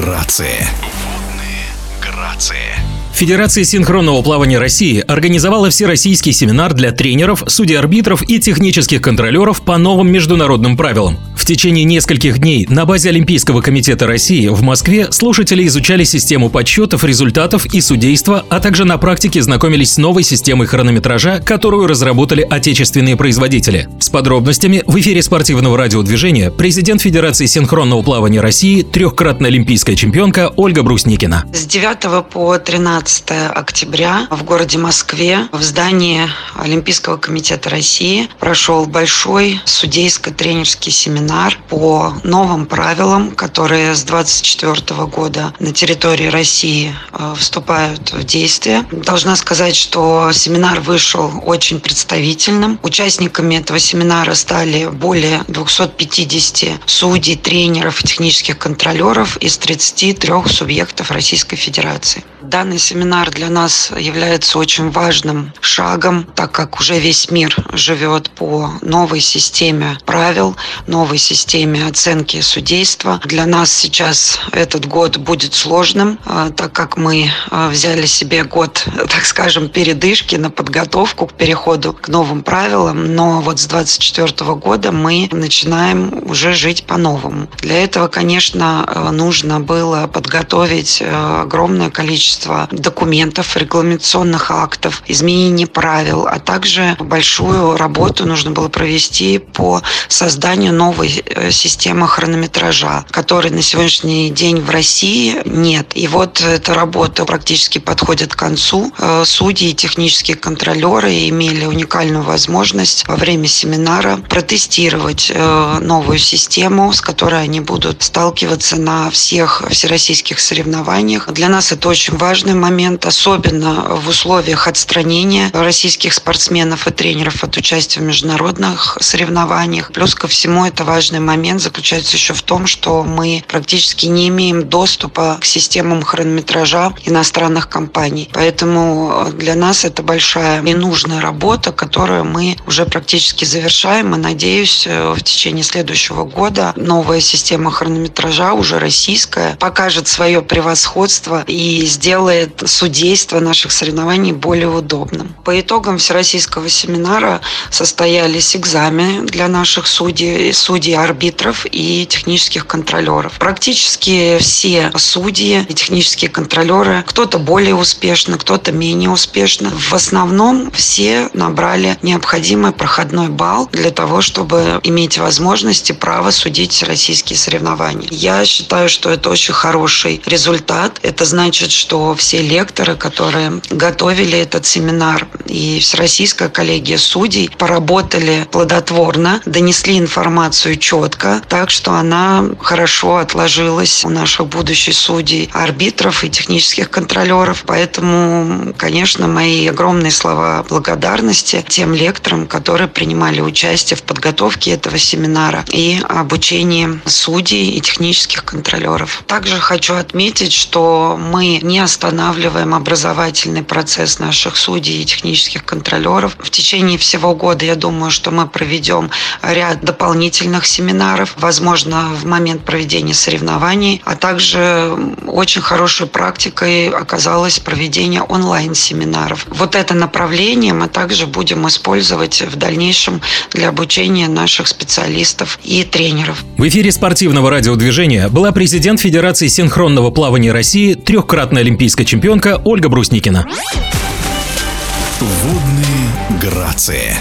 грации. Водные грации. Федерация синхронного плавания России организовала всероссийский семинар для тренеров, судей-арбитров и технических контролеров по новым международным правилам. В течение нескольких дней на базе Олимпийского комитета России в Москве слушатели изучали систему подсчетов результатов и судейства, а также на практике знакомились с новой системой хронометража, которую разработали отечественные производители. С подробностями в эфире спортивного радиодвижения президент Федерации синхронного плавания России, трехкратная олимпийская чемпионка Ольга Брусникина. С 9 по 13 15 октября в городе Москве в здании Олимпийского комитета России прошел большой судейско-тренерский семинар по новым правилам, которые с 24 года на территории России э, вступают в действие. Должна сказать, что семинар вышел очень представительным. Участниками этого семинара стали более 250 судей, тренеров и технических контролеров из 33 субъектов Российской Федерации. Данный семинар для нас является очень важным шагом, так как уже весь мир живет по новой системе правил, новой системе оценки судейства. Для нас сейчас этот год будет сложным, а, так как мы а, взяли себе год, так скажем, передышки на подготовку к переходу к новым правилам, но вот с 2024 года мы начинаем уже жить по-новому. Для этого, конечно, а, нужно было подготовить огромное количество документов, регламentaционных актов, изменение правил, а также большую работу нужно было провести по созданию новой системы хронометража, которой на сегодняшний день в России нет. И вот эта работа практически подходит к концу. Э, судьи и технические контролеры имели уникальную возможность во время семинара протестировать э, новую систему, с которой они будут сталкиваться на всех всероссийских соревнованиях. Для нас это очень важный момент, особенно в условиях отстранения российских спортсменов и тренеров от участия в международных соревнованиях. Плюс ко всему, это важный момент заключается еще в том, что мы практически не имеем доступа к системам хронометража иностранных компаний. Поэтому для нас это большая и нужная работа, которую мы уже практически завершаем. И надеюсь, в течение следующего года новая система хронометража, уже российская, покажет свое превосходство и сделает делает судейство наших соревнований более удобным. По итогам Всероссийского семинара состоялись экзамены для наших судей, судей, арбитров и технических контролеров. Практически все судьи и технические контролеры, кто-то более успешно, кто-то менее успешно. В основном все набрали необходимый проходной балл для того, чтобы иметь возможность и право судить российские соревнования. Я считаю, что это очень хороший результат. Это значит, что все лекторы, которые готовили этот семинар, и Всероссийская коллегия судей поработали плодотворно, донесли информацию четко, так что она хорошо отложилась у наших будущих судей, арбитров и технических контролеров. Поэтому, конечно, мои огромные слова благодарности тем лекторам, которые принимали участие в подготовке этого семинара и обучении судей и технических контролеров. Также хочу отметить, что мы не останавливаем образовательный процесс наших судей и технических контролеров. В течение всего года, я думаю, что мы проведем ряд дополнительных семинаров, возможно, в момент проведения соревнований, а также очень хорошей практикой оказалось проведение онлайн-семинаров. Вот это направление мы также будем использовать в дальнейшем для обучения наших специалистов и тренеров. В эфире спортивного радиодвижения была президент Федерации синхронного плавания России, трехкратная олимпийская олимпийская чемпионка Ольга Брусникина. Водные грации.